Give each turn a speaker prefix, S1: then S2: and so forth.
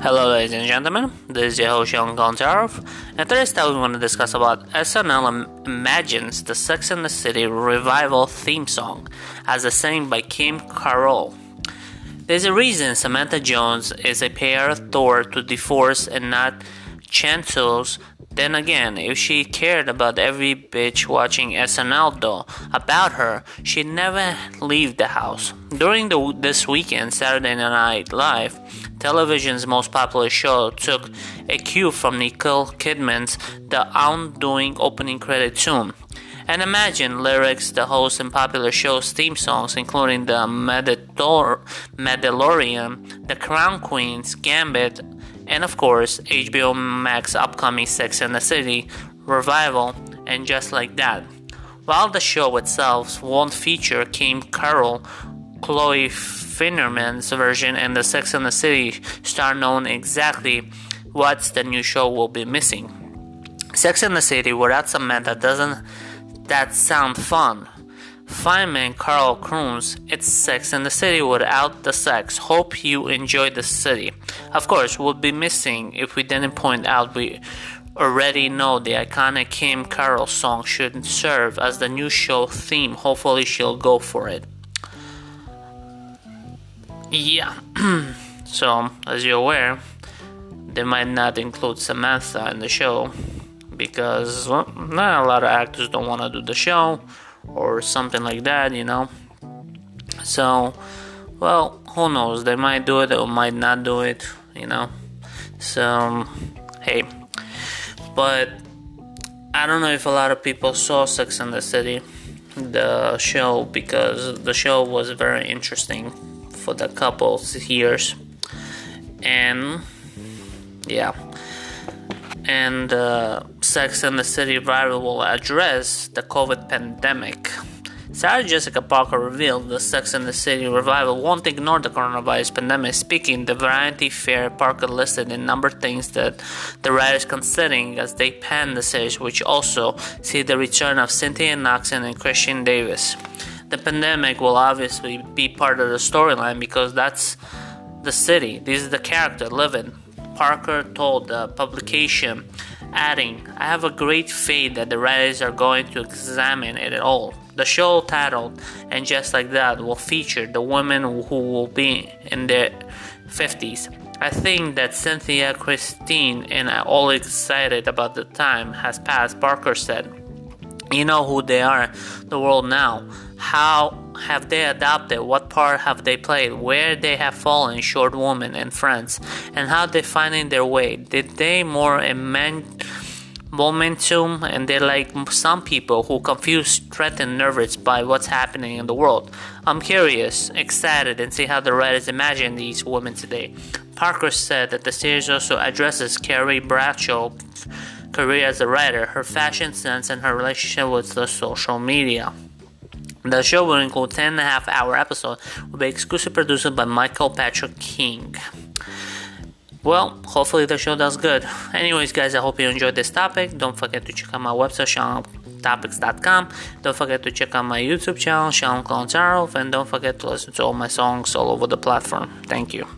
S1: Hello, ladies and gentlemen. This is your host, Sean Gontarov, and today's topic we want to discuss about SNL imagines the Sex and the City revival theme song as a sang by Kim Cattrall. There's a reason Samantha Jones is a pair of Thor to divorce and not Chancel's then again, if she cared about every bitch watching SNL though about her, she'd never leave the house. During the, this weekend, Saturday Night Live, television's most popular show took a cue from Nicole Kidman's The Undoing opening credit tune. And imagine lyrics the host and popular show's theme songs, including the Mandalorian, The Crown Queen's Gambit, and of course HBO Max upcoming Sex and the City revival, and just like that. While the show itself won't feature Kim Cattrall, Chloe Fineman's version, and the Sex and the City star known exactly what the new show will be missing. Sex and the City without Samantha doesn't that sound fun? Fineman Carl Coons, It's Sex in the City without the sex. Hope you enjoy the city. Of course, we'll be missing if we didn't point out we already know the iconic Kim Cattrall song should serve as the new show theme. Hopefully, she'll go for it. Yeah, so as you're aware, they might not include Samantha in the show because well, not a lot of actors don't want to do the show or something like that, you know. So, well, who knows? They might do it or might not do it, you know. So, hey, but I don't know if a lot of people saw Sex and the City, the show, because the show was very interesting for the couples years, and yeah and uh, Sex and the City revival will address the COVID pandemic. Sarah Jessica Parker revealed the Sex and the City revival won't ignore the coronavirus pandemic. Speaking, the Vanity Fair Parker listed a number of things that the writers considering as they pen the series, which also see the return of Cynthia Nixon and Kristin Davis. The pandemic will obviously be part of the storyline because that's the city. This is the character living Parker told the publication, adding, I have a great faith that the writers are going to examine it all. The show titled And Just Like That will feature the women who will be in their 50s. I think that Cynthia, Christine, and I all excited about the time has passed, Parker said. You know who they are, the world now. How have they adapted What part have they played? Where they have fallen short, women and friends, and how they finding their way? Did they more momentum and they're like some people who confused, threatened, nervous by what's happening in the world. I'm curious, excited, and see how the writers imagine these women today. Parker said that the series also addresses Carrie Bradshaw's career as a writer, her fashion sense, and her relationship with the social media. The show will include 10 and a half hour episode will be exclusively produced by Michael Patrick King. Well, hopefully the show does good. Anyways, guys, I hope you enjoyed this topic. Don't forget to check out my website, seantopics.com. Don't forget to check out my YouTube channel, Sean Clontarov, and don't forget to listen to all my songs all over the platform. Thank you.